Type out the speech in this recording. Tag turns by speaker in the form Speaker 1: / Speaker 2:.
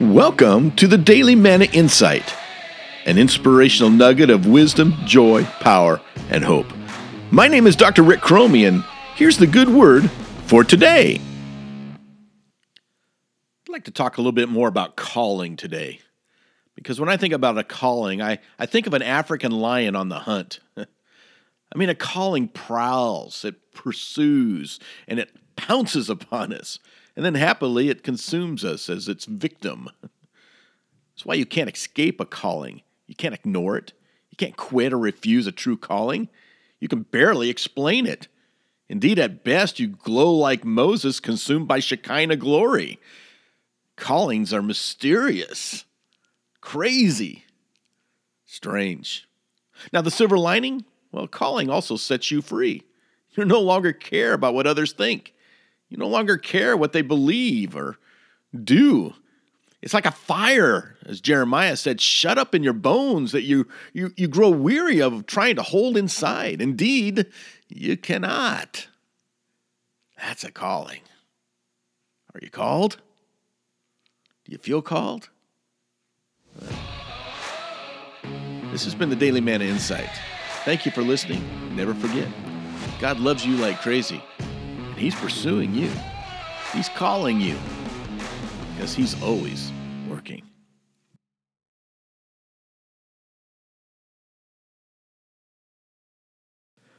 Speaker 1: Welcome to the Daily Manna Insight, an inspirational nugget of wisdom, joy, power, and hope. My name is Dr. Rick Chromey, and here's the good word for today. I'd like to talk a little bit more about calling today. Because when I think about a calling, I, I think of an African lion on the hunt. I mean, a calling prowls, it pursues, and it pounces upon us. And then happily, it consumes us as its victim. That's why you can't escape a calling. You can't ignore it. You can't quit or refuse a true calling. You can barely explain it. Indeed, at best, you glow like Moses consumed by Shekinah glory. Callings are mysterious, crazy, strange. Now, the silver lining? Well, calling also sets you free. You no longer care about what others think. You no longer care what they believe or do. It's like a fire, as Jeremiah said, shut up in your bones that you, you, you grow weary of trying to hold inside. Indeed, you cannot. That's a calling. Are you called? Do you feel called? This has been the Daily Manna Insight. Thank you for listening. Never forget, God loves you like crazy, and He's pursuing you. He's calling you because He's always working.